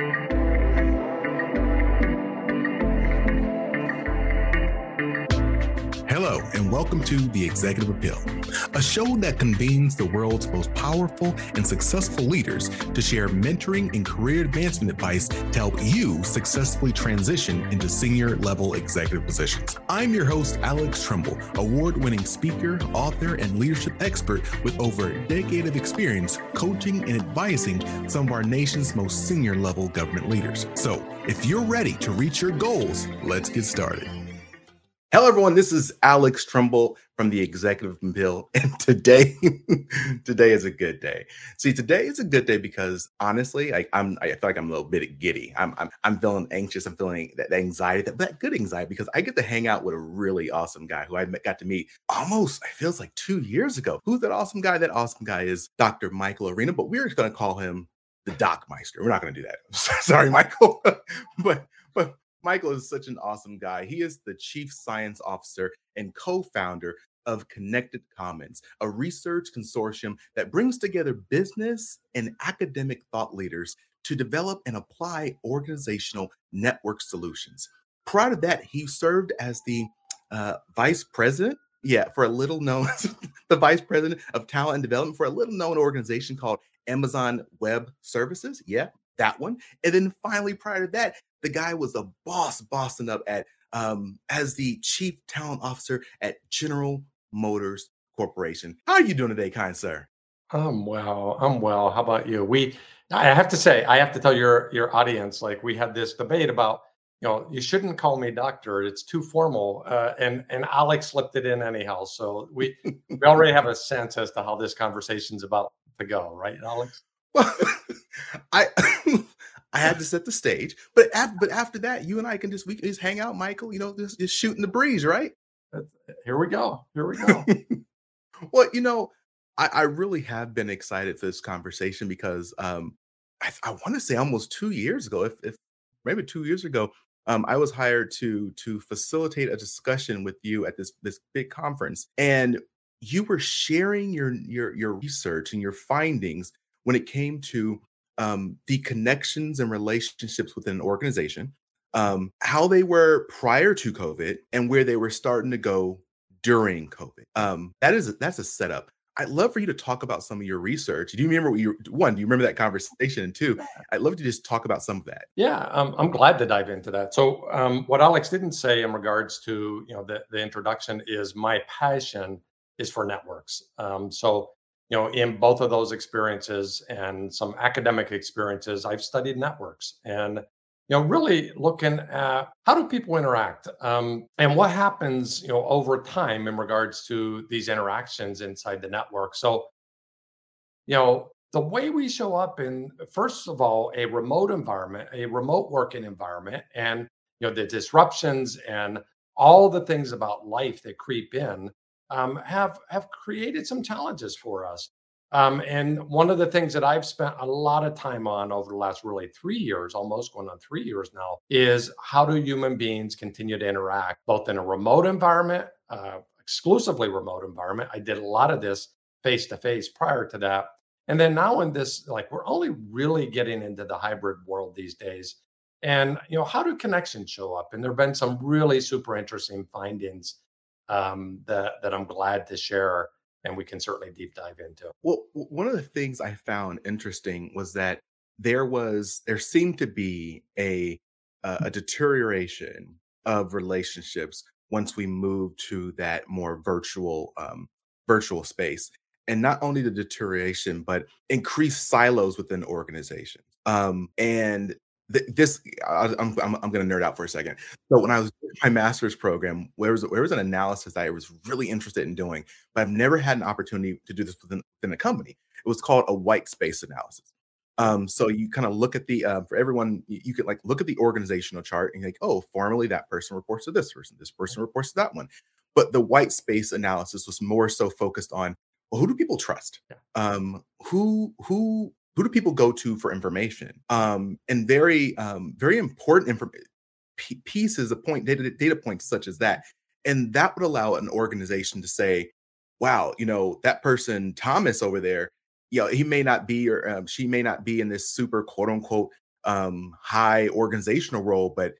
Hello, and welcome to The Executive Appeal, a show that convenes the world's most powerful and successful leaders to share mentoring and career advancement advice to help you successfully transition into senior level executive positions. I'm your host, Alex Trumbull, award winning speaker, author, and leadership expert with over a decade of experience coaching and advising some of our nation's most senior level government leaders. So, if you're ready to reach your goals, let's get started. Hello, everyone. This is Alex Trumbull from the Executive Appeal, and today, today is a good day. See, today is a good day because honestly, I, I'm I feel like I'm a little bit giddy. I'm I'm, I'm feeling anxious. I'm feeling that, anxiety, that, that good anxiety, because I get to hang out with a really awesome guy who I got to meet almost. It feels like two years ago. Who's that awesome guy? That awesome guy is Dr. Michael Arena, but we're just going to call him the Doc Meister. We're not going to do that. Sorry, Michael, but Michael is such an awesome guy. He is the chief science officer and co founder of Connected Commons, a research consortium that brings together business and academic thought leaders to develop and apply organizational network solutions. Prior to that, he served as the uh, vice president. Yeah, for a little known, the vice president of talent and development for a little known organization called Amazon Web Services. Yeah, that one. And then finally, prior to that, the guy was a boss, bossing up at um, as the chief talent officer at General Motors Corporation. How are you doing today, kind sir? I'm well. I'm well. How about you? We, I have to say, I have to tell your your audience, like we had this debate about, you know, you shouldn't call me doctor; it's too formal. Uh, and and Alex slipped it in anyhow. So we we already have a sense as to how this conversation's about to go, right, Alex? Well, I I had to set the stage, but after but after that, you and I can just we can just hang out, Michael. You know, just, just shooting the breeze, right? Here we go. Here we go. well, you know, I, I, really have been excited for this conversation because um, I, I want to say almost two years ago, if, if maybe two years ago, um, I was hired to to facilitate a discussion with you at this this big conference, and you were sharing your your your research and your findings when it came to um, the connections and relationships within an organization, um, how they were prior to COVID, and where they were starting to go during COVID. Um, that is that's a setup. I'd love for you to talk about some of your research. Do you remember what you one? Do you remember that conversation? And two, I'd love to just talk about some of that. Yeah, um, I'm glad to dive into that. So, um, what Alex didn't say in regards to you know the, the introduction is my passion is for networks. Um, so, you know, in both of those experiences and some academic experiences, I've studied networks and, you know, really looking at how do people interact um, and what happens, you know, over time in regards to these interactions inside the network. So, you know, the way we show up in, first of all, a remote environment, a remote working environment, and, you know, the disruptions and all the things about life that creep in um, have have created some challenges for us. Um, and one of the things that I've spent a lot of time on over the last really three years, almost going on three years now, is how do human beings continue to interact both in a remote environment, uh, exclusively remote environment. I did a lot of this face to face prior to that. And then now in this, like we're only really getting into the hybrid world these days. And you know, how do connections show up? And there have been some really super interesting findings um, that that I'm glad to share, and we can certainly deep dive into. Well, one of the things I found interesting was that there was there seemed to be a a deterioration of relationships once we moved to that more virtual um, virtual space and not only the deterioration but increased silos within organizations um, and this I, I'm, I'm, I'm going to nerd out for a second. So when I was my master's program, there was there was an analysis that I was really interested in doing, but I've never had an opportunity to do this within, within a company. It was called a white space analysis. Um, so you kind of look at the uh, for everyone, you, you could like look at the organizational chart and like, oh, formally that person reports to this person, this person reports to that one. But the white space analysis was more so focused on well, who do people trust? Um, who who who do people go to for information? Um, and very, um, very important pieces of point data, data points such as that. And that would allow an organization to say, wow, you know, that person, Thomas over there, you know, he may not be or um, she may not be in this super quote unquote um, high organizational role, but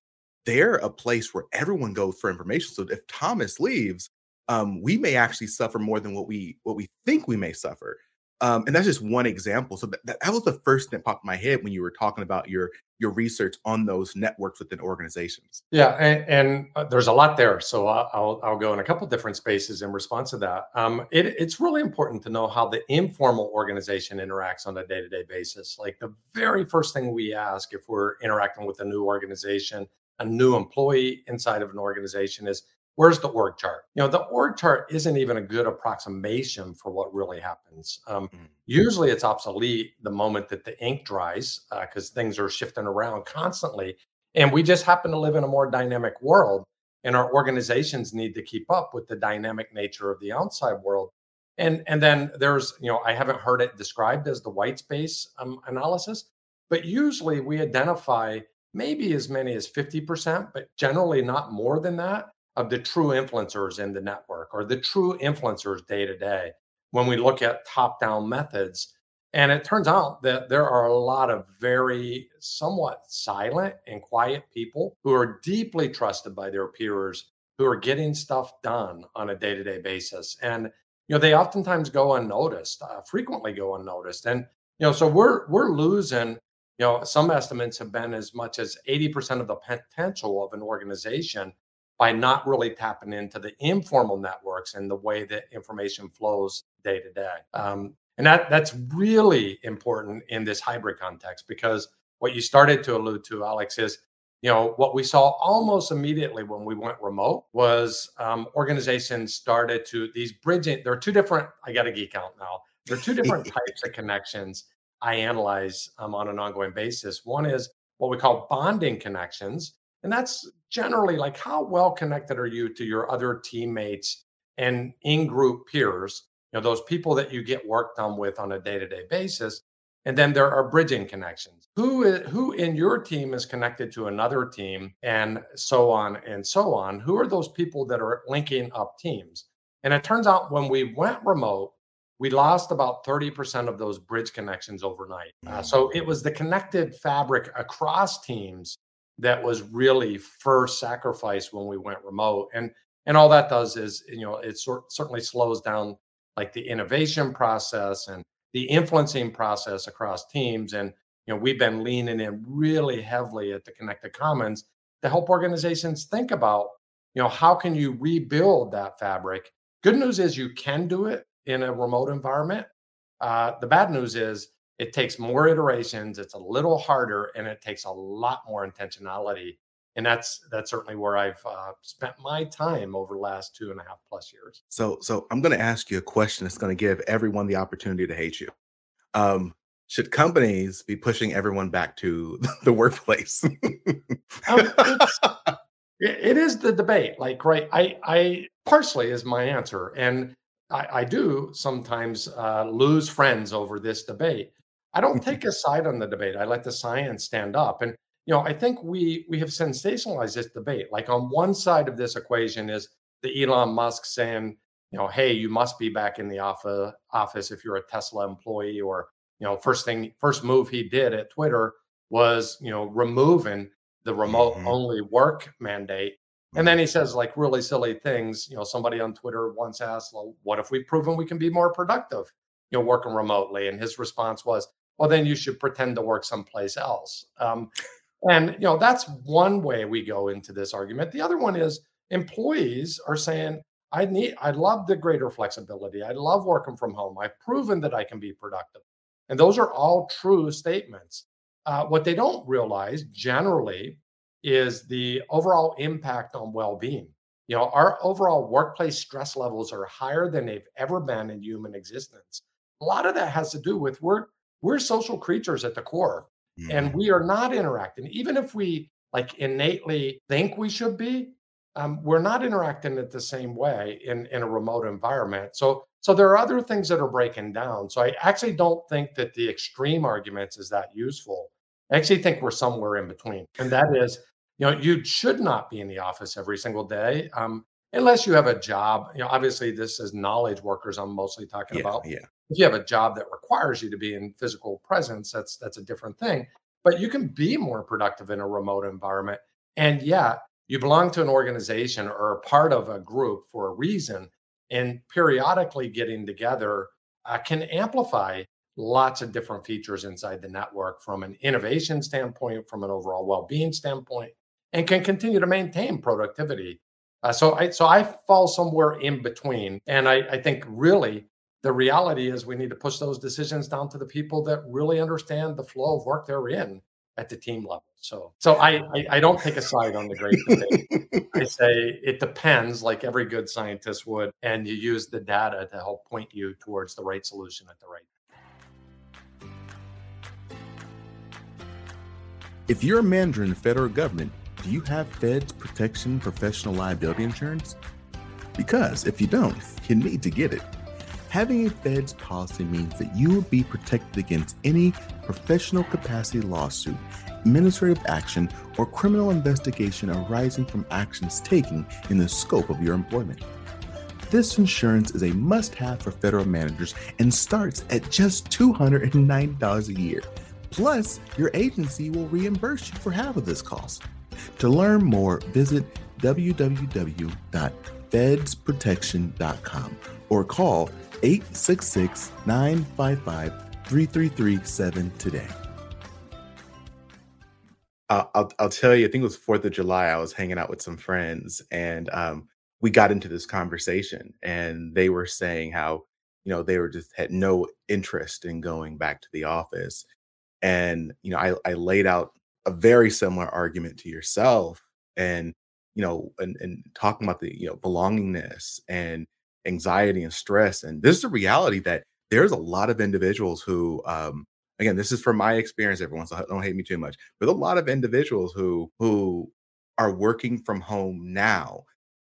they're a place where everyone goes for information. So if Thomas leaves, um, we may actually suffer more than what we what we think we may suffer. Um, and that's just one example. So that, that was the first thing that popped in my head when you were talking about your your research on those networks within organizations. Yeah, and, and uh, there's a lot there. So I'll I'll go in a couple different spaces in response to that. Um, it, it's really important to know how the informal organization interacts on a day to day basis. Like the very first thing we ask if we're interacting with a new organization, a new employee inside of an organization is where's the org chart? You know, the org chart isn't even a good approximation for what really happens. Um, mm. Usually it's obsolete the moment that the ink dries because uh, things are shifting around constantly. And we just happen to live in a more dynamic world. And our organizations need to keep up with the dynamic nature of the outside world. And, and then there's, you know, I haven't heard it described as the white space um, analysis, but usually we identify maybe as many as 50%, but generally not more than that of the true influencers in the network or the true influencers day to day when we look at top down methods. And it turns out that there are a lot of very somewhat silent and quiet people who are deeply trusted by their peers who are getting stuff done on a day to day basis. And, you know, they oftentimes go unnoticed, uh, frequently go unnoticed. And, you know, so we're, we're losing, you know, some estimates have been as much as 80% of the potential of an organization by not really tapping into the informal networks and the way that information flows day to day. Um, and that that's really important in this hybrid context because what you started to allude to, Alex, is you know what we saw almost immediately when we went remote was um, organizations started to these bridging. There are two different. I got to geek out now. There are two different types of connections I analyze um, on an ongoing basis. One is what we call bonding connections, and that's generally like how well connected are you to your other teammates and in group peers, you know, those people that you get work done with on a day to day basis. And then there are bridging connections. Who is, who in your team is connected to another team, and so on and so on? Who are those people that are linking up teams? And it turns out when we went remote, we lost about 30% of those bridge connections overnight. Uh, so it was the connected fabric across teams that was really first sacrifice when we went remote and and all that does is you know it sort, certainly slows down like the innovation process and the influencing process across teams and you know we've been leaning in really heavily at the connected commons to help organizations think about you know how can you rebuild that fabric? Good news is you can do it in a remote environment. Uh, the bad news is it takes more iterations it's a little harder and it takes a lot more intentionality and that's that's certainly where i've uh, spent my time over the last two and a half plus years. So so i'm going to ask you a question that's going to give everyone the opportunity to hate you. Um should companies be pushing everyone back to the workplace? Um, it is the debate like right i i partially is my answer and I, I do sometimes uh, lose friends over this debate I don't take a side on the debate. I let the science stand up. And you know, I think we we have sensationalized this debate. Like on one side of this equation is the Elon Musk saying, you know, hey, you must be back in the office office if you're a Tesla employee, or you know, first thing, first move he did at Twitter was, you know, removing the remote mm-hmm. only work mandate. And then he says like really silly things. You know, somebody on Twitter once asked, well, what if we've proven we can be more productive, you know, working remotely? And his response was, well, then you should pretend to work someplace else. Um, and you know that's one way we go into this argument. The other one is employees are saying, "I need, I love the greater flexibility. I love working from home. I've proven that I can be productive." And those are all true statements. Uh, what they don't realize generally is the overall impact on well-being. You know, our overall workplace stress levels are higher than they've ever been in human existence. A lot of that has to do with we're we're social creatures at the core mm-hmm. and we are not interacting even if we like innately think we should be um, we're not interacting it the same way in in a remote environment. So so there are other things that are breaking down. So i actually don't think that the extreme arguments is that useful. I actually think we're somewhere in between and that is you know you should not be in the office every single day um, unless you have a job. You know obviously this is knowledge workers i'm mostly talking yeah, about. yeah if you have a job that requires you to be in physical presence, that's that's a different thing. but you can be more productive in a remote environment. And yeah, you belong to an organization or a part of a group for a reason. And periodically getting together uh, can amplify lots of different features inside the network from an innovation standpoint, from an overall well being standpoint, and can continue to maintain productivity. Uh, so, I, so I fall somewhere in between. And I, I think really the reality is we need to push those decisions down to the people that really understand the flow of work they're in at the team level. So, so I, I, I don't take a side on the great debate. I say it depends, like every good scientist would, and you use the data to help point you towards the right solution at the right. Time. If you're a manager in the federal government, do you have Feds Protection Professional Liability Insurance? Because if you don't, you need to get it. Having a Feds policy means that you will be protected against any professional capacity lawsuit, administrative action, or criminal investigation arising from actions taken in the scope of your employment. This insurance is a must have for federal managers and starts at just $209 a year. Plus, your agency will reimburse you for half of this cost. To learn more, visit www.fedsprotection.com or call 866 955 3337 today. I'll, I'll tell you, I think it was 4th of July. I was hanging out with some friends and um, we got into this conversation and they were saying how, you know, they were just had no interest in going back to the office. And, you know, I, I laid out a very similar argument to yourself and, you know, and, and talking about the, you know, belongingness and anxiety and stress. And this is a reality that there's a lot of individuals who, um, again, this is from my experience, everyone, so don't hate me too much. But a lot of individuals who who are working from home now,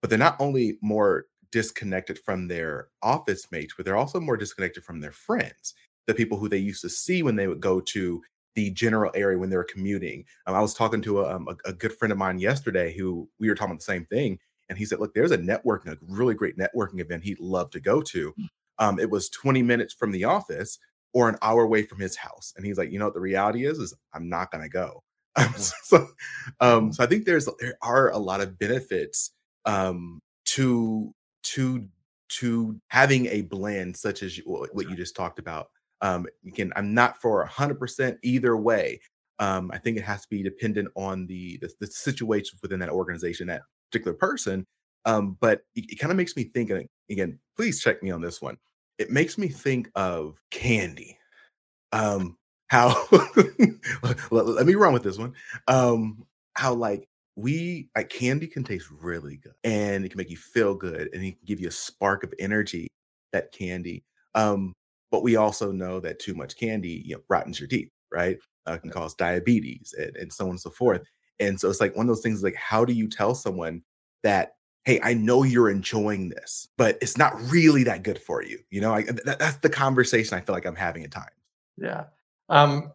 but they're not only more disconnected from their office mates, but they're also more disconnected from their friends, the people who they used to see when they would go to the general area when they were commuting. Um, I was talking to a, um, a, a, good friend of mine yesterday who we were talking about the same thing. And he said, look, there's a networking, a really great networking event he'd love to go to. Mm. Um, it was 20 minutes from the office or an hour away from his house. And he's like, you know what the reality is, is I'm not gonna go. so, um, so I think there's there are a lot of benefits um, to to to having a blend such as you, what you just talked about. Um, again, I'm not for 100% either way. Um, I think it has to be dependent on the the, the situation within that organization, that particular person. Um, but it, it kind of makes me think, and again, please check me on this one. It makes me think of candy. Um, how let, let, me run with this one. Um, how like we like candy can taste really good and it can make you feel good and it can give you a spark of energy that candy um but we also know that too much candy you know rottens your teeth right uh, can cause diabetes and, and so on and so forth and so it's like one of those things like how do you tell someone that hey i know you're enjoying this but it's not really that good for you you know I, that, that's the conversation i feel like i'm having at times. Yeah. Um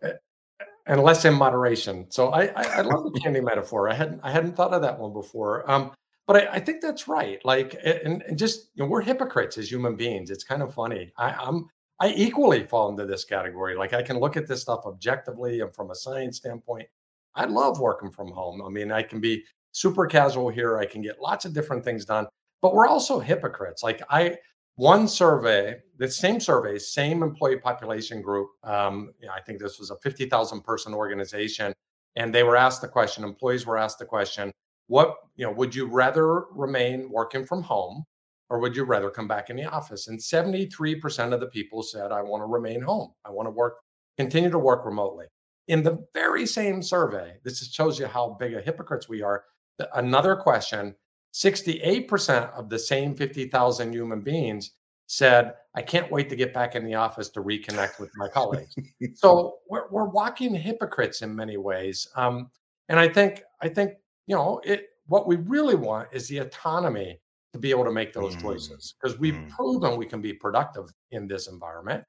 and less in moderation. So i i, I love the candy metaphor. I hadn't i hadn't thought of that one before. Um but I, I think that's right. Like and, and just you know we're hypocrites as human beings. It's kind of funny. I, i'm i equally fall into this category. Like i can look at this stuff objectively and from a science standpoint i love working from home i mean i can be super casual here. I can get lots of different things done, but we're also hypocrites. Like I, one survey, the same survey, same employee population group. Um, you know, I think this was a 50,000 person organization. And they were asked the question, employees were asked the question, what, you know, would you rather remain working from home or would you rather come back in the office? And 73% of the people said, I want to remain home. I want to work, continue to work remotely. In the very same survey, this shows you how big of hypocrites we are another question 68% of the same 50,000 human beings said, I can't wait to get back in the office to reconnect with my colleagues. so we're, we're walking hypocrites in many ways. Um, and I think, I think, you know, it, what we really want is the autonomy to be able to make those mm. choices because we've mm. proven we can be productive in this environment.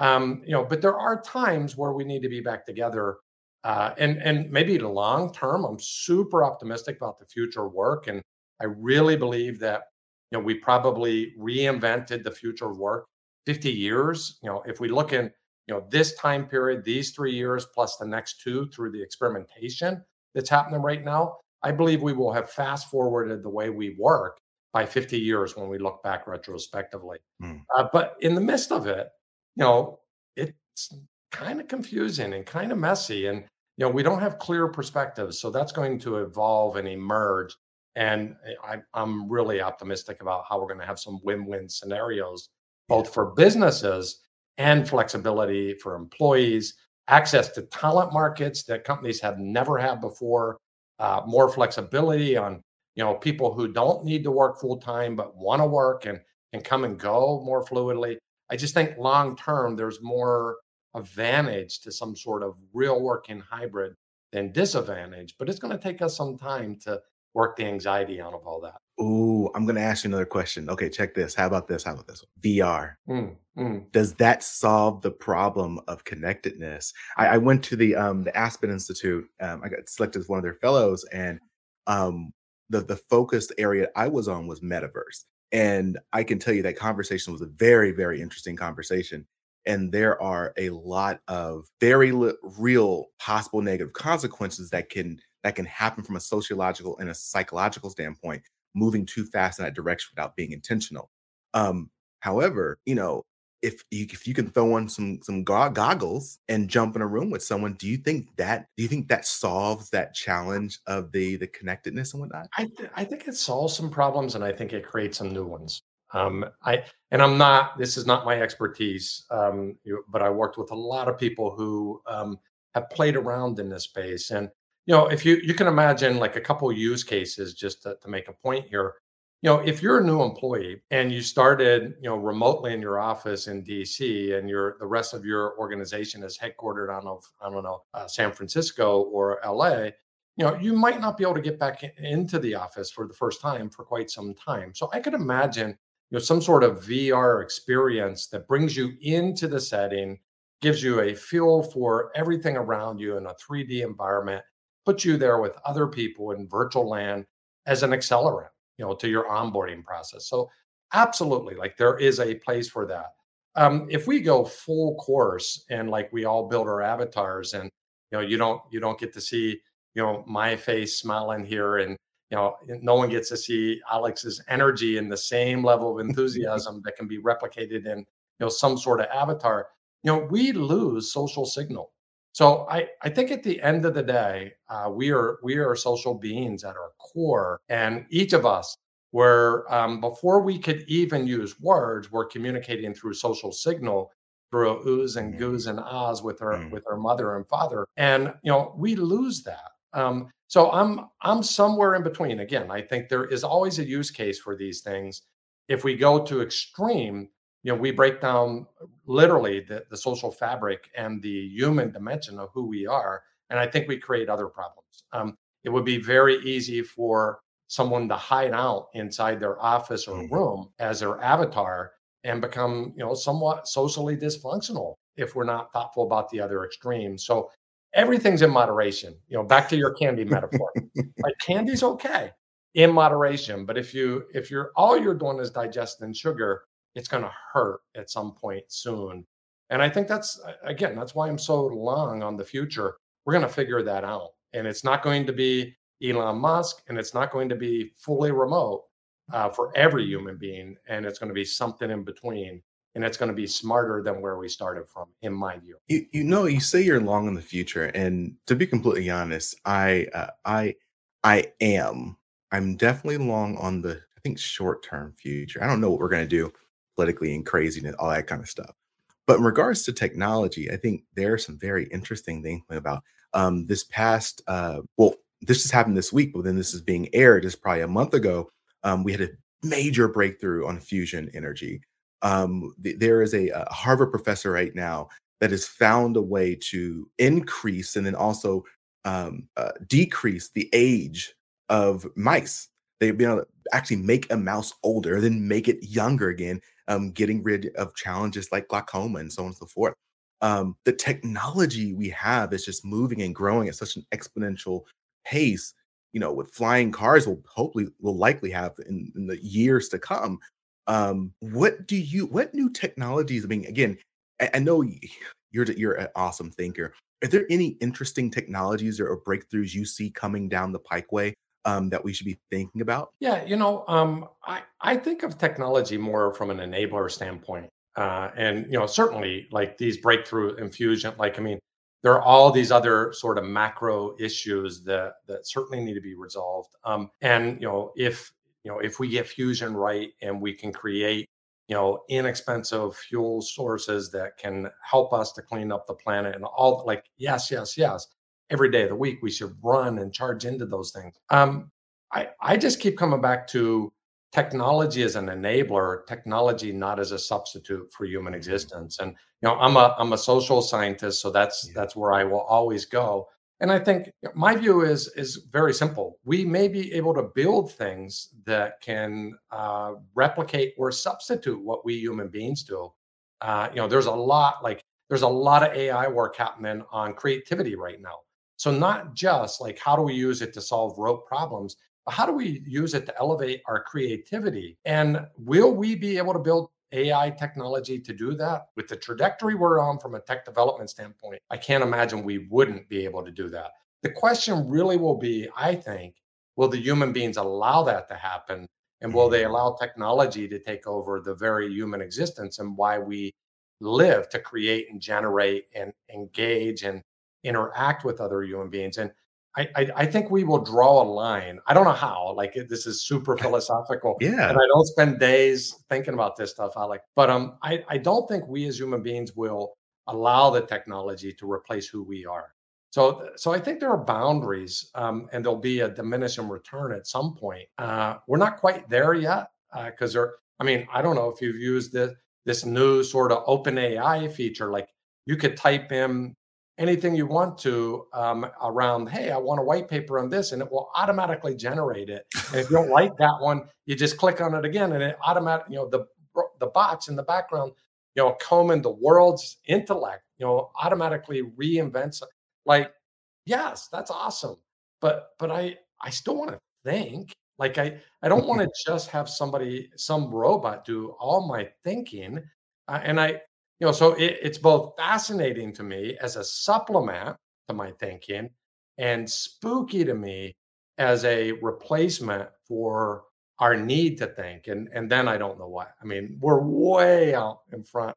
Um, you know, but there are times where we need to be back together uh, and and maybe the long term, I'm super optimistic about the future work, and I really believe that you know we probably reinvented the future of work 50 years. You know, if we look in you know this time period, these three years plus the next two through the experimentation that's happening right now, I believe we will have fast forwarded the way we work by 50 years when we look back retrospectively. Mm. Uh, but in the midst of it, you know, it's kind of confusing and kind of messy. And, you know, we don't have clear perspectives. So that's going to evolve and emerge. And I, I'm really optimistic about how we're going to have some win win scenarios, both for businesses and flexibility for employees, access to talent markets that companies have never had before, uh, more flexibility on you know people who don't need to work full time but want to work and and come and go more fluidly. I just think long term there's more advantage to some sort of real working hybrid than disadvantage, but it's going to take us some time to work the anxiety out of all that. Ooh, I'm going to ask you another question. Okay, check this. How about this? How about this? VR. Mm, mm. Does that solve the problem of connectedness? I, I went to the um, the Aspen Institute. Um, I got selected as one of their fellows, and um, the the focused area I was on was metaverse. And I can tell you that conversation was a very, very interesting conversation and there are a lot of very li- real possible negative consequences that can that can happen from a sociological and a psychological standpoint moving too fast in that direction without being intentional. Um however you know if you, if you can throw on some some goggles and jump in a room with someone do you think that do you think that solves that challenge of the the connectedness and whatnot i, th- I think it solves some problems and i think it creates some new ones um, I and I'm not. This is not my expertise, um, but I worked with a lot of people who um, have played around in this space. And you know, if you you can imagine like a couple use cases, just to, to make a point here. You know, if you're a new employee and you started, you know, remotely in your office in DC, and your the rest of your organization is headquartered on I don't know uh, San Francisco or LA, you know, you might not be able to get back into the office for the first time for quite some time. So I could imagine you know some sort of VR experience that brings you into the setting, gives you a feel for everything around you in a 3D environment, puts you there with other people in virtual land as an accelerant, you know, to your onboarding process. So absolutely, like there is a place for that. Um, if we go full course and like we all build our avatars and you know you don't you don't get to see you know my face smiling here and you know, no one gets to see Alex's energy and the same level of enthusiasm that can be replicated in, you know, some sort of avatar. You know, we lose social signal. So I, I think at the end of the day, uh, we are we are social beings at our core, and each of us, where um, before we could even use words, we're communicating through social signal, through oohs and goos and ahs with our mm. with our mother and father, and you know we lose that. Um, so I'm I'm somewhere in between. Again, I think there is always a use case for these things. If we go to extreme, you know, we break down literally the, the social fabric and the human dimension of who we are. And I think we create other problems. Um, it would be very easy for someone to hide out inside their office or mm-hmm. room as their avatar and become, you know, somewhat socially dysfunctional if we're not thoughtful about the other extreme. So everything's in moderation. You know, back to your candy metaphor. like candy's okay in moderation, but if you if you're all you're doing is digesting sugar, it's going to hurt at some point soon. And I think that's again, that's why I'm so long on the future. We're going to figure that out, and it's not going to be Elon Musk, and it's not going to be fully remote uh, for every human being, and it's going to be something in between and it's going to be smarter than where we started from in my view you, you know you say you're long in the future and to be completely honest i uh, i i am i'm definitely long on the i think short term future i don't know what we're going to do politically and and all that kind of stuff. But in regards to technology i think there are some very interesting things about um, this past uh, well this just happened this week but then this is being aired is probably a month ago. Um, we had a major breakthrough on fusion energy. Um, th- there is a, a, Harvard professor right now that has found a way to increase and then also um, uh, decrease the age of mice. They've been able to actually make a mouse older, then make it younger again, um, getting rid of challenges like glaucoma and so on and so forth. Um, the technology we have is just moving and growing at such an exponential pace. You know, with flying cars, will hopefully will likely have in, in the years to come um what do you what new technologies i mean again i, I know you're you're an awesome thinker. Are there any interesting technologies or, or breakthroughs you see coming down the pikeway um, that we should be thinking about? Yeah, you know, um, I I think of technology more from an enabler standpoint, uh, and you know, certainly like these breakthrough in fusion. Like, I mean, there are all these other sort of macro issues that that certainly need to be resolved. Um, and you know, if you know, if we get fusion right and we can create you know inexpensive fuel sources that can help us to clean up the planet and all like yes yes yes every day of the week we should run and charge into those things um i i just keep coming back to technology as an enabler technology not as a substitute for human mm-hmm. existence and you know i'm a i'm a social scientist so that's yeah. that's where i will always go and I think my view is is very simple. We may be able to build things that can uh, replicate or substitute what we human beings do. Uh, you know, there's a lot like there's a lot of AI work happening on creativity right now. So not just like how do we use it to solve rote problems, but how do we use it to elevate our creativity? And will we be able to build AI technology to do that with the trajectory we're on from a tech development standpoint, I can't imagine we wouldn't be able to do that. The question really will be, I think, will the human beings allow that to happen? And will they mm-hmm. allow technology to take over the very human existence and why we live to create and generate and engage and interact with other human beings? And I, I, I think we will draw a line. I don't know how. Like this is super philosophical. yeah. And I don't spend days thinking about this stuff, Alec. But um, I, I don't think we as human beings will allow the technology to replace who we are. So so I think there are boundaries, um, and there'll be a diminishing return at some point. Uh, we're not quite there yet because uh, there. I mean, I don't know if you've used this this new sort of OpenAI feature. Like you could type in anything you want to um, around, hey, I want a white paper on this, and it will automatically generate it. And if you don't like that one, you just click on it again, and it automatic, you know, the the bots in the background, you know, combing the world's intellect, you know, automatically reinvents. Like, yes, that's awesome, but but I I still want to think. Like I I don't want to just have somebody some robot do all my thinking, uh, and I you know, so it, it's both fascinating to me as a supplement to my thinking and spooky to me as a replacement for our need to think. And and then I don't know what. I mean, we're way out in front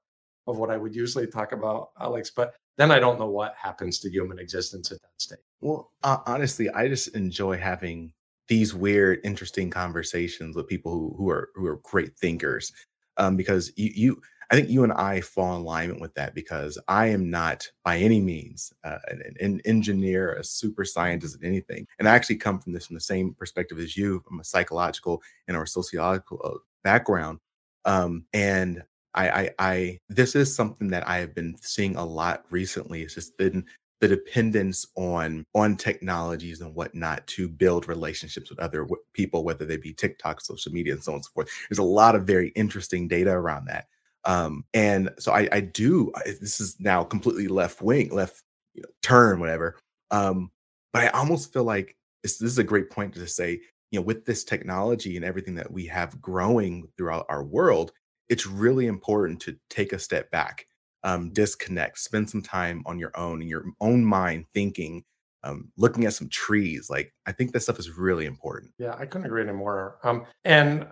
of what I would usually talk about, Alex, but then I don't know what happens to human existence at that state. Well, uh, honestly, I just enjoy having these weird, interesting conversations with people who, who are who are great thinkers, um, because you you I think you and I fall in alignment with that because I am not by any means uh, an, an, engineer, a super scientist, anything. And I actually come from this from the same perspective as you, from a psychological and or sociological uh, background. Um, and I, I, I, this is something that I have been seeing a lot recently. It's just been the dependence on on technologies and whatnot to build relationships with other people, whether they be TikTok, social media, and so on and so forth. There's a lot of very interesting data around that. Um, and so I, I do. I, this is now completely left wing, left you know, turn, whatever. Um, but I almost feel like this, this is a great point to say, you know, with this technology and everything that we have growing throughout our world, it's really important to take a step back, um, disconnect, spend some time on your own in your own mind, thinking, um, looking at some trees. Like I think that stuff is really important. Yeah, I couldn't agree anymore. Um, and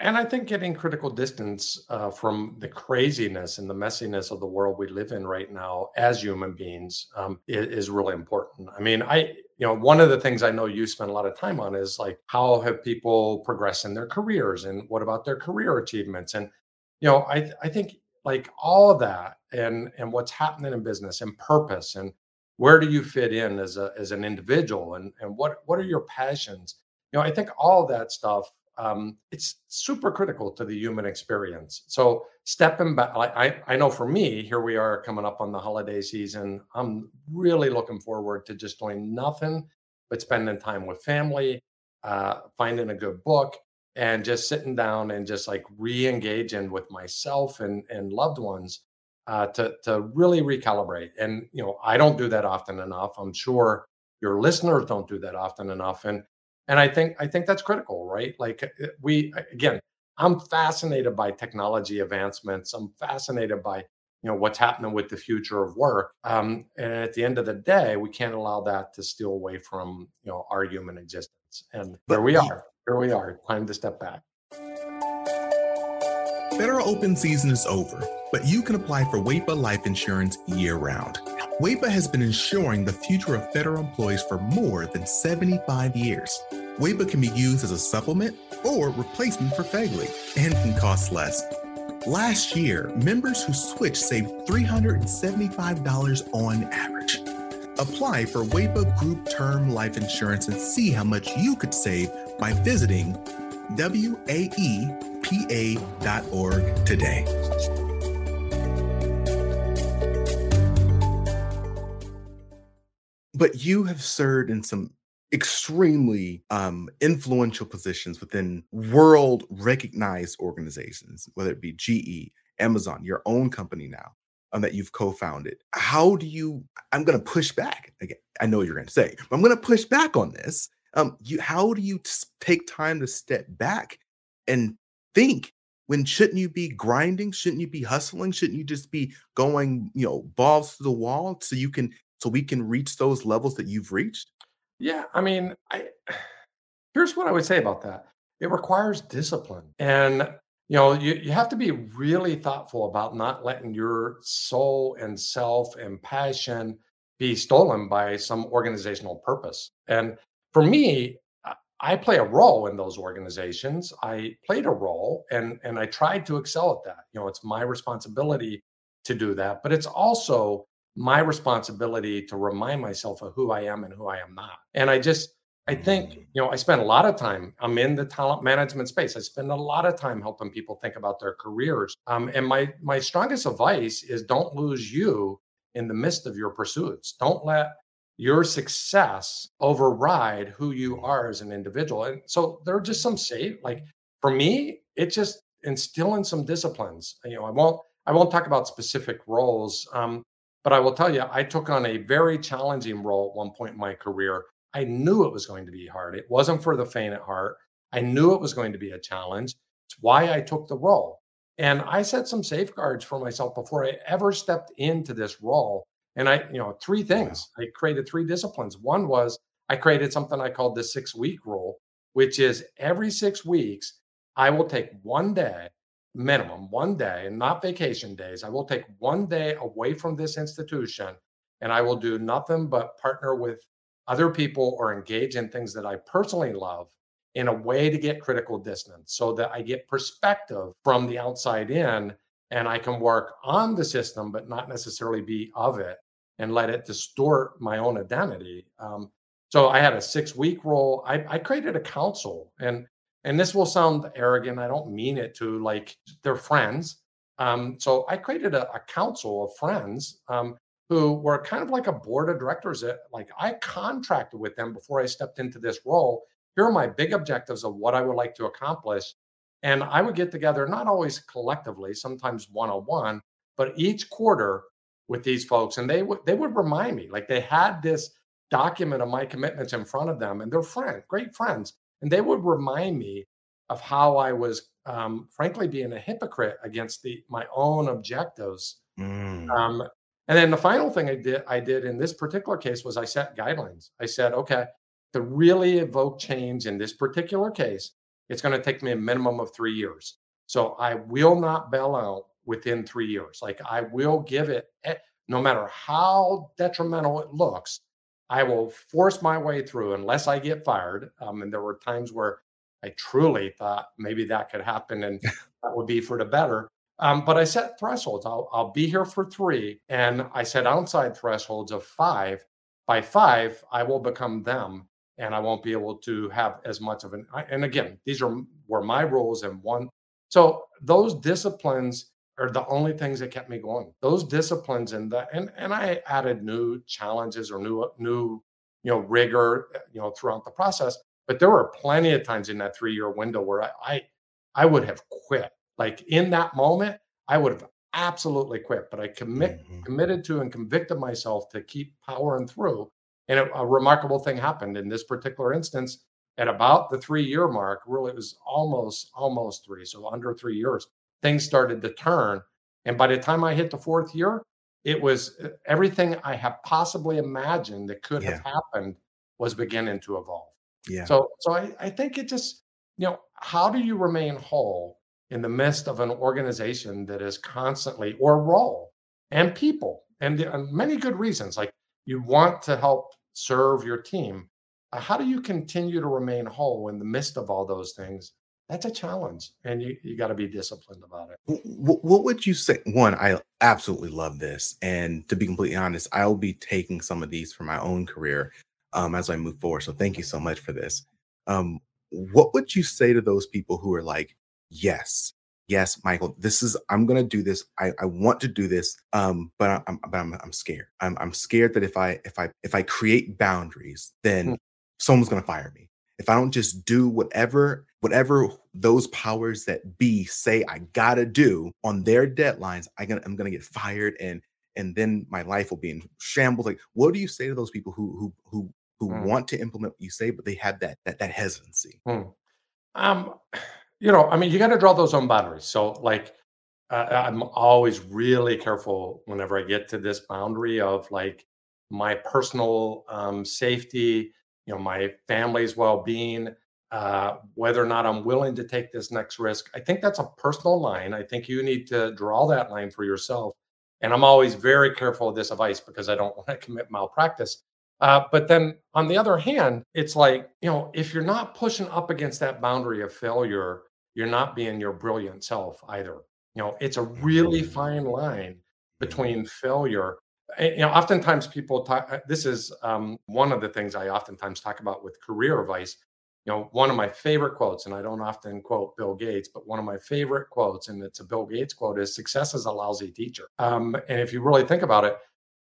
and I think getting critical distance uh, from the craziness and the messiness of the world we live in right now as human beings um, is, is, really important. I mean, I, you know, one of the things I know you spend a lot of time on is like, how have people progressed in their careers and what about their career achievements? And, you know, I, I think like all of that and, and what's happening in business and purpose and where do you fit in as a, as an individual and, and what, what are your passions? You know, I think all that stuff um, it's super critical to the human experience. So stepping back, I, I know for me, here we are coming up on the holiday season. I'm really looking forward to just doing nothing but spending time with family, uh, finding a good book, and just sitting down and just like re-engaging with myself and and loved ones uh, to to really recalibrate. And you know, I don't do that often enough. I'm sure your listeners don't do that often enough. And and i think i think that's critical right? Like uh, we again i'm fascinated by technology advancements. I'm fascinated by you know what's happening with the future of work. Um, and at the end of the day we can't allow that to steal away from you know our human existence. And there we are here we are time to step back. Federal open season is over but you can apply for WAEPA life insurance year round WAEPA has been insuring the future of federal employees for more than 75 years WAEPA can be used as a supplement or replacement for FEGLI and can cost less Last year, members who switched saved $375 on average. Apply for WAEPA Group Term Life Insurance and see how much you could save by visiting WAEPA.org today. But you have served in some extremely um, influential positions within world recognized organizations, whether it be GE, Amazon, your own company now um, that you've co-founded. How do you? I'm going to push back again. I know you're going to say, but I'm going to push back on this. Um, you, how do you take time to step back and think? When shouldn't you be grinding? Shouldn't you be hustling? Shouldn't you just be going, you know, balls to the wall so you can so we can reach those levels that you've reached? Yeah, I mean, I here's what I would say about that. It requires discipline. And you know, you, you have to be really thoughtful about not letting your soul and self and passion be stolen by some organizational purpose. And for me, I play a role in those organizations. I played a role and and I tried to excel at that. You know, it's my responsibility to do that, but it's also my responsibility to remind myself of who I am and who I am not. And I just, I think, mm. you know, I spend a lot of time, I'm in the talent management space. I spend a lot of time helping people think about their careers. Um, and my my strongest advice is don't lose you in the midst of your pursuits. Don't let your success override who you mm. are as an individual. And so there are just some say, like for me, it just instilling some disciplines. You know, I won't I won't talk about specific roles. Um, but I will tell you, I took on a very challenging role at one point in my career. I knew it was going to be hard. It wasn't for the faint at heart. I knew it was going to be a challenge. It's why I took the role. And I set some safeguards for myself before I ever stepped into this role. And I, you know, three things. I created three disciplines. One was I created something I called the six week rule, which is every six weeks, I will take one day minimum one day and not vacation days. I will take one day away from this institution and I will do nothing but partner with other people or engage in things that I personally love in a way to get critical distance so that I get perspective from the outside in and I can work on the system, but not necessarily be of it and let it distort my own identity. Um, so I had a six week role. I, I created a council and and this will sound arrogant. I don't mean it to like they're friends. Um, so I created a, a council of friends um, who were kind of like a board of directors. That like I contracted with them before I stepped into this role. Here are my big objectives of what I would like to accomplish, and I would get together not always collectively, sometimes one on one, but each quarter with these folks, and they would they would remind me like they had this document of my commitments in front of them, and they're friends, great friends and they would remind me of how I was, um, frankly, being a hypocrite against the my own objectives. Mm. Um, and then the final thing I did, I did in this particular case was I set guidelines. I said, okay, to really evoke change in this particular case, it's going to take me a minimum of three years. So I will not bail out within three years. Like I will give it, no matter how detrimental it looks, I will force my way through unless I get fired. Um, and there were times where I truly thought maybe that could happen and that would be for the better. Um, but I set thresholds. I'll, I'll be here for three. And I set outside thresholds of five. By five, I will become them and I won't be able to have as much of an. And again, these are were my rules and one. So those disciplines are the only things that kept me going. Those disciplines and that, and and I added new challenges or new new you know rigor uh, you know throughout the process. But there were plenty of times in that three year window where I, I I would have quit. Like in that moment, I would have absolutely quit. But I commit mm-hmm. committed to and convicted myself to keep powering through. And a, a remarkable thing happened in this particular instance at about the three year mark. Really, it was almost almost three, so under three years things started to turn. And by the time I hit the fourth year, it was uh, everything I have possibly imagined that could yeah. have happened was beginning to evolve. Yeah. So, so I, I think it just, you know, how do you remain whole in the midst of an organization that is constantly or role and people and, and many good reasons like you want to help serve your team uh, how do you continue to remain whole in the midst of all those things that's a challenge and you, you got to be disciplined about it. What, what would you say one i absolutely love this and to be completely honest i'll be taking some of these for my own career um, as i move forward so thank you so much for this. Um, what would you say to those people who are like yes yes michael this is i'm gonna do this i, I want to do this um but i'm but i'm, I'm scared. I'm, I'm scared that if i if i if i create boundaries then mm. someone's gonna fire me. If i don't just do whatever whatever those powers that be say i gotta do on their deadlines i gonna i'm gonna get fired and and then my life will be in shambles like what do you say to those people who who who who mm. want to implement what you say but they have that that that hesitancy mm. um you know, I mean, you got to draw those own boundaries. So, like, uh, I'm always really careful whenever I get to this boundary of like my personal um, safety, you know, my family's well-being, uh, whether or not I'm willing to take this next risk. I think that's a personal line. I think you need to draw that line for yourself. And I'm always very careful of this advice because I don't want to commit malpractice. Uh, but then on the other hand, it's like, you know, if you're not pushing up against that boundary of failure, you're not being your brilliant self either. You know, it's a really mm-hmm. fine line between failure. And, you know, oftentimes people talk. Uh, this is um, one of the things I oftentimes talk about with career advice. You know, one of my favorite quotes, and I don't often quote Bill Gates, but one of my favorite quotes, and it's a Bill Gates quote, is "Success is a lousy teacher." Um, and if you really think about it,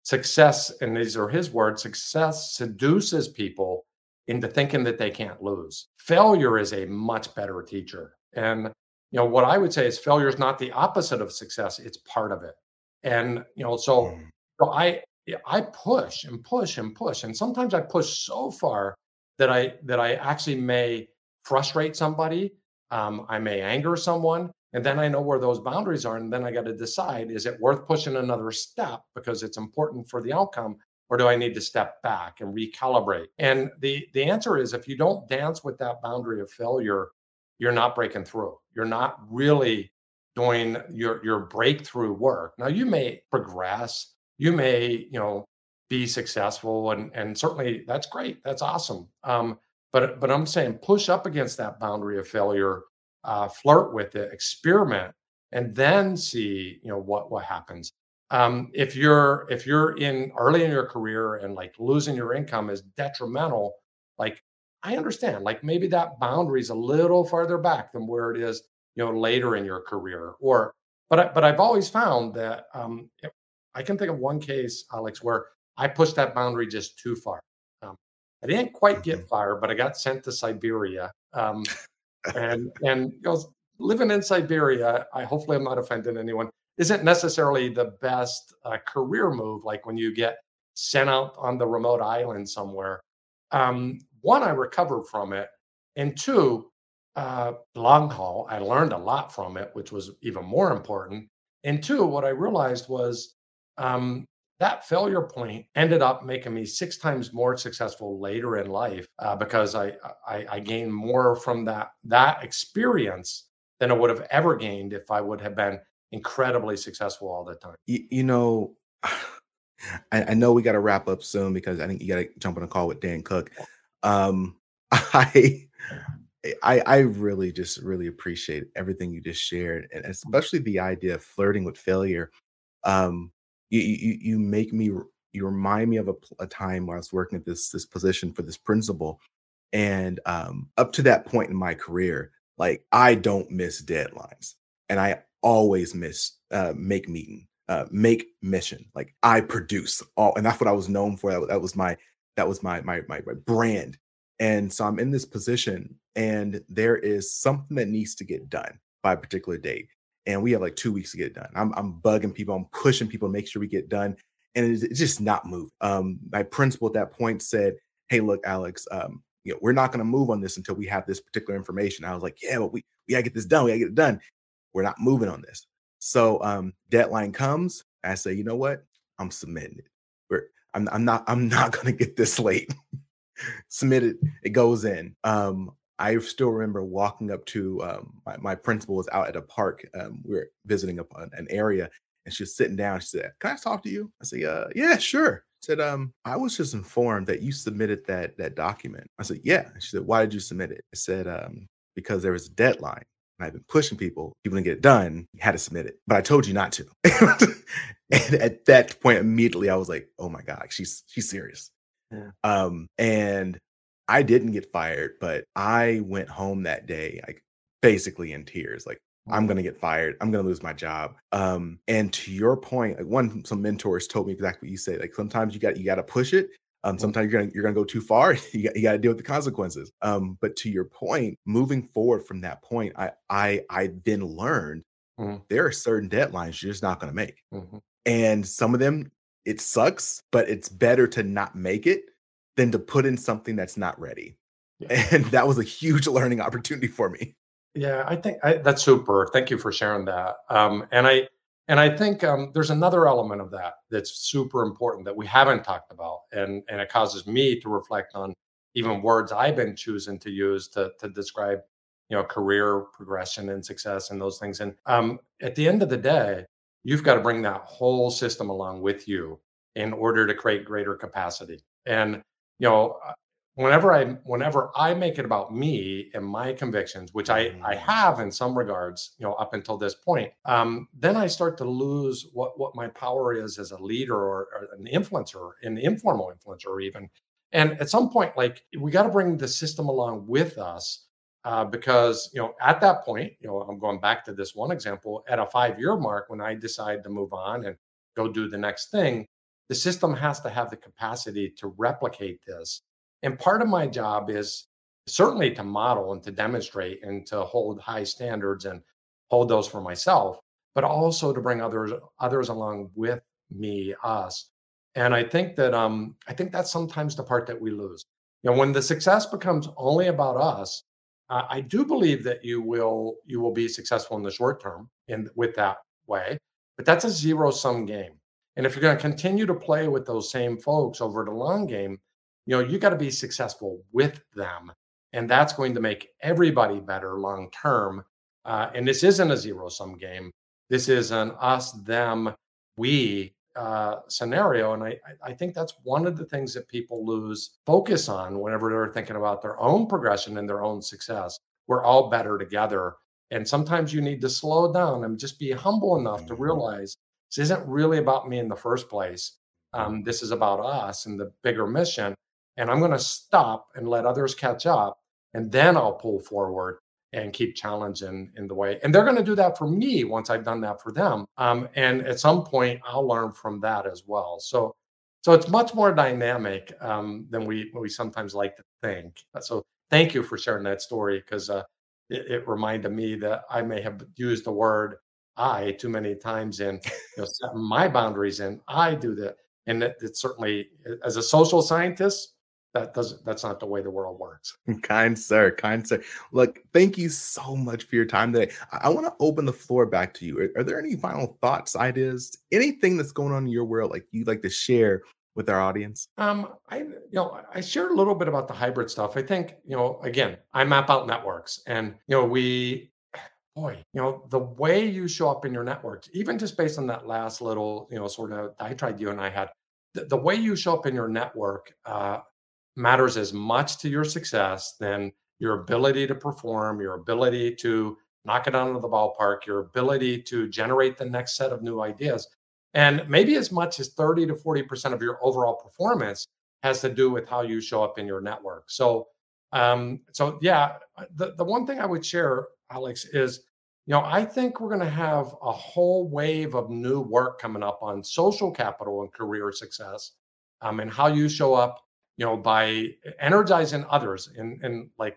success, and these are his words, success seduces people into thinking that they can't lose. Failure is a much better teacher. And you know what I would say is failure is not the opposite of success; it's part of it. And you know, so, mm. so I I push and push and push, and sometimes I push so far that I that I actually may frustrate somebody. Um, I may anger someone, and then I know where those boundaries are, and then I got to decide: is it worth pushing another step because it's important for the outcome, or do I need to step back and recalibrate? And the the answer is: if you don't dance with that boundary of failure you're not breaking through. You're not really doing your your breakthrough work. Now you may progress, you may, you know, be successful and and certainly that's great. That's awesome. Um, but but I'm saying push up against that boundary of failure, uh, flirt with it, experiment, and then see, you know, what what happens. Um, if you're if you're in early in your career and like losing your income is detrimental, like I understand, like maybe that boundary is a little farther back than where it is, you know, later in your career. Or, but I, but I've always found that um, I can think of one case, Alex, where I pushed that boundary just too far. Um, I didn't quite get mm-hmm. fired, but I got sent to Siberia. Um, and and you know, living in Siberia, I hopefully I'm not offending anyone. Isn't necessarily the best uh, career move. Like when you get sent out on the remote island somewhere. Um, one, I recovered from it, and two, uh, long haul, I learned a lot from it, which was even more important. And two, what I realized was um, that failure point ended up making me six times more successful later in life uh, because I, I, I gained more from that that experience than I would have ever gained if I would have been incredibly successful all the time. You, you know, I, I, know we got to wrap up soon because I think you got to jump on a call with Dan Cook. Um, I, I, I really just really appreciate everything you just shared, and especially the idea of flirting with failure. Um, you, you, you make me, you remind me of a, a time where I was working at this this position for this principal, and um, up to that point in my career, like I don't miss deadlines, and I always miss uh, make meeting, uh, make mission. Like I produce all, and that's what I was known for. That, that was my that was my, my my my brand. And so I'm in this position, and there is something that needs to get done by a particular date, and we have like two weeks to get it done. I'm I'm bugging people, I'm pushing people to make sure we get done, and it's, it's just not moving. Um, my principal at that point said, "Hey, look, Alex, um, you know, we're not going to move on this until we have this particular information." I was like, "Yeah, but we we gotta get this done. We gotta get it done. We're not moving on this." So um, deadline comes. I say, you know what? I'm submitting it. We're, I'm, I'm not. I'm not going to get this late. Submit it. It goes in. Um, I still remember walking up to um, my, my principal was out at a park. Um, we are visiting a, an area, and she was sitting down. She said, "Can I talk to you?" I said, "Uh, yeah, sure." said, um, I was just informed that you submitted that that document. I said, Yeah. she said, Why did you submit it? I said, um, because there was a deadline. And I've been pushing people, people didn't get it done, you had to submit it. But I told you not to. and at that point, immediately I was like, oh my God, she's she's serious. Yeah. Um, and I didn't get fired, but I went home that day, like basically in tears. Like, I'm gonna get fired. I'm gonna lose my job. Um, and to your point, like one some mentors told me exactly what you say. Like sometimes you got you got to push it. Um, sometimes you're gonna you're gonna go too far. you got you got to deal with the consequences. Um, but to your point, moving forward from that point, I I I then learned mm-hmm. there are certain deadlines you're just not gonna make, mm-hmm. and some of them it sucks, but it's better to not make it than to put in something that's not ready. Yeah. And that was a huge learning opportunity for me. Yeah, I think I, that's super. Thank you for sharing that. Um, and I and I think um, there's another element of that that's super important that we haven't talked about, and and it causes me to reflect on even words I've been choosing to use to to describe you know career progression and success and those things. And um, at the end of the day, you've got to bring that whole system along with you in order to create greater capacity. And you know, whenever I whenever I make it about me and my convictions, which I I mm. have in some regards, you know, up until this point, um, then I start to lose what what my power is as a leader or, or an influencer, an informal influencer, even. And at some point, like we got to bring the system along with us. Uh, because you know at that point you know i'm going back to this one example at a five year mark when i decide to move on and go do the next thing the system has to have the capacity to replicate this and part of my job is certainly to model and to demonstrate and to hold high standards and hold those for myself, but also to bring others others along with me, us. And I think that um, I think that's sometimes the part that we lose. You know, when the success becomes only about us, uh, I do believe that you will you will be successful in the short term in with that way, but that's a zero sum game. And if you're going to continue to play with those same folks over the long game, you know you got to be successful with them. And that's going to make everybody better long term. Uh, and this isn't a zero sum game. This is an us them we uh, scenario. And I, I think that's one of the things that people lose focus on whenever they're thinking about their own progression and their own success. We're all better together. And sometimes you need to slow down and just be humble enough to mm-hmm. realize this isn't really about me in the first place um, this is about us and the bigger mission and I'm going to stop and let others catch up. And then I'll pull forward and keep challenging in the way. And they're going to do that for me once I've done that for them. Um, and at some point, I'll learn from that as well. So, so it's much more dynamic um, than we we sometimes like to think. So, thank you for sharing that story because uh, it, it, reminded me that I may have used the word "I" too many times in you know, setting my boundaries, and I do that. And it, it's certainly, as a social scientist, that doesn't that's not the way the world works. Kind sir kind sir. Look thank you so much for your time today. I, I want to open the floor back to you. Are, are, there any final thoughts ideas anything that's going on in your world like you'd like to share with our audience? Um i you know i shared a little bit about the hybrid stuff. I think you know again i map out networks and you know we boy you know the way you show up in your networks even just based on that last little you know sort of diatribe you and i had the, the way you show up in your network uh, matters as much to your success than your ability to perform, your ability to knock it out of the ballpark, your ability to generate the next set of new ideas. And maybe as much as 30 to 40% of your overall performance has to do with how you show up in your network. So, um, so yeah, uh, the, the one thing I would share, Alex, is you know, I think we're going to have a whole wave of new work coming up on social capital and career success um, and how you show up you know, by energizing others. And and like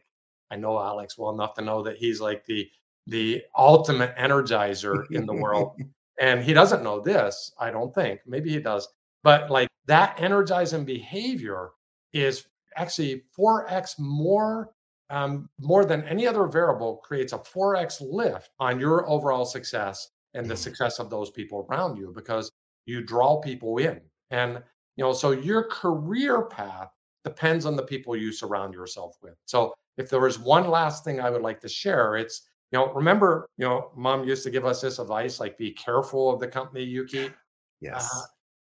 I know Alex well enough to know that he's like the the ultimate energizer in the world. and he doesn't know this, I don't think. Maybe he does. But like that energizing behavior is actually 4x more um, more than any other variable creates a 4x lift on your overall success and the success of those people around you because you draw people in. And, you know, so your career path depends on the people you surround yourself with. So if there was one last thing I would like to share, it's, you know, remember, you know, mom used to give us this advice like be careful of the company you keep. Yes. Uh,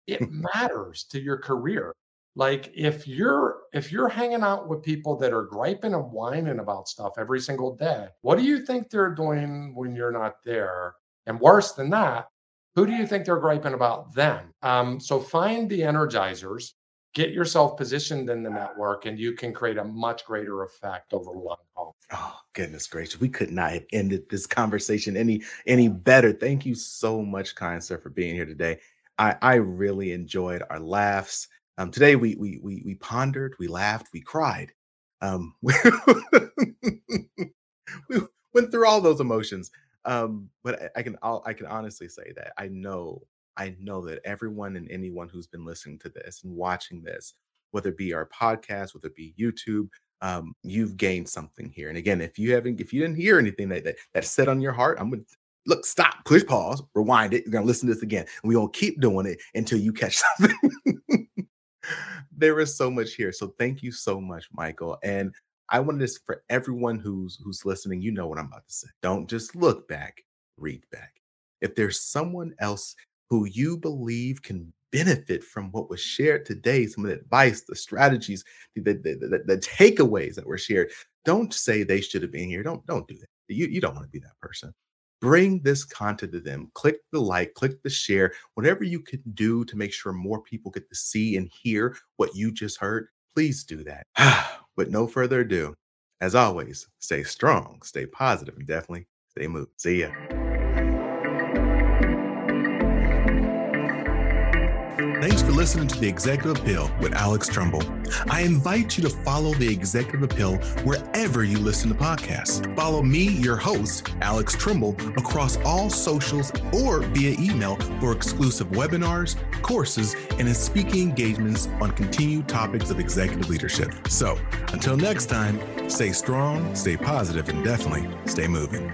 it matters to your career. Like if you're if you're hanging out with people that are griping and whining about stuff every single day, what do you think they're doing when you're not there? And worse than that, who do you think they're griping about then? Um, so find the energizers, get yourself positioned in the network, and you can create a much greater effect over long haul. Oh goodness gracious, we could not have ended this conversation any any better. Thank you so much, kind sir, for being here today. I, I really enjoyed our laughs. Um, today we we we we pondered, we laughed, we cried. Um, we went through all those emotions. Um, but I, I can I'll, I can honestly say that I know I know that everyone and anyone who's been listening to this and watching this, whether it be our podcast, whether it be YouTube, um, you've gained something here. And again, if you haven't, if you didn't hear anything that that, that set on your heart, I'm gonna look, stop, push pause, rewind it. You're gonna listen to this again, and we're gonna keep doing it until you catch something. There is so much here. So thank you so much, Michael. And I wanted this for everyone who's who's listening. You know what I'm about to say. Don't just look back, read back. If there's someone else who you believe can benefit from what was shared today, some of the advice, the strategies, the, the, the, the takeaways that were shared, don't say they should have been here. Don't don't do that. You, you don't want to be that person. Bring this content to them. Click the like, click the share, whatever you can do to make sure more people get to see and hear what you just heard. Please do that. With no further ado, as always, stay strong, stay positive, and definitely stay moved. See ya. Listening to The Executive Appeal with Alex Trumbull. I invite you to follow The Executive Appeal wherever you listen to podcasts. Follow me, your host, Alex Trumbull, across all socials or via email for exclusive webinars, courses, and in speaking engagements on continued topics of executive leadership. So until next time, stay strong, stay positive, and definitely stay moving.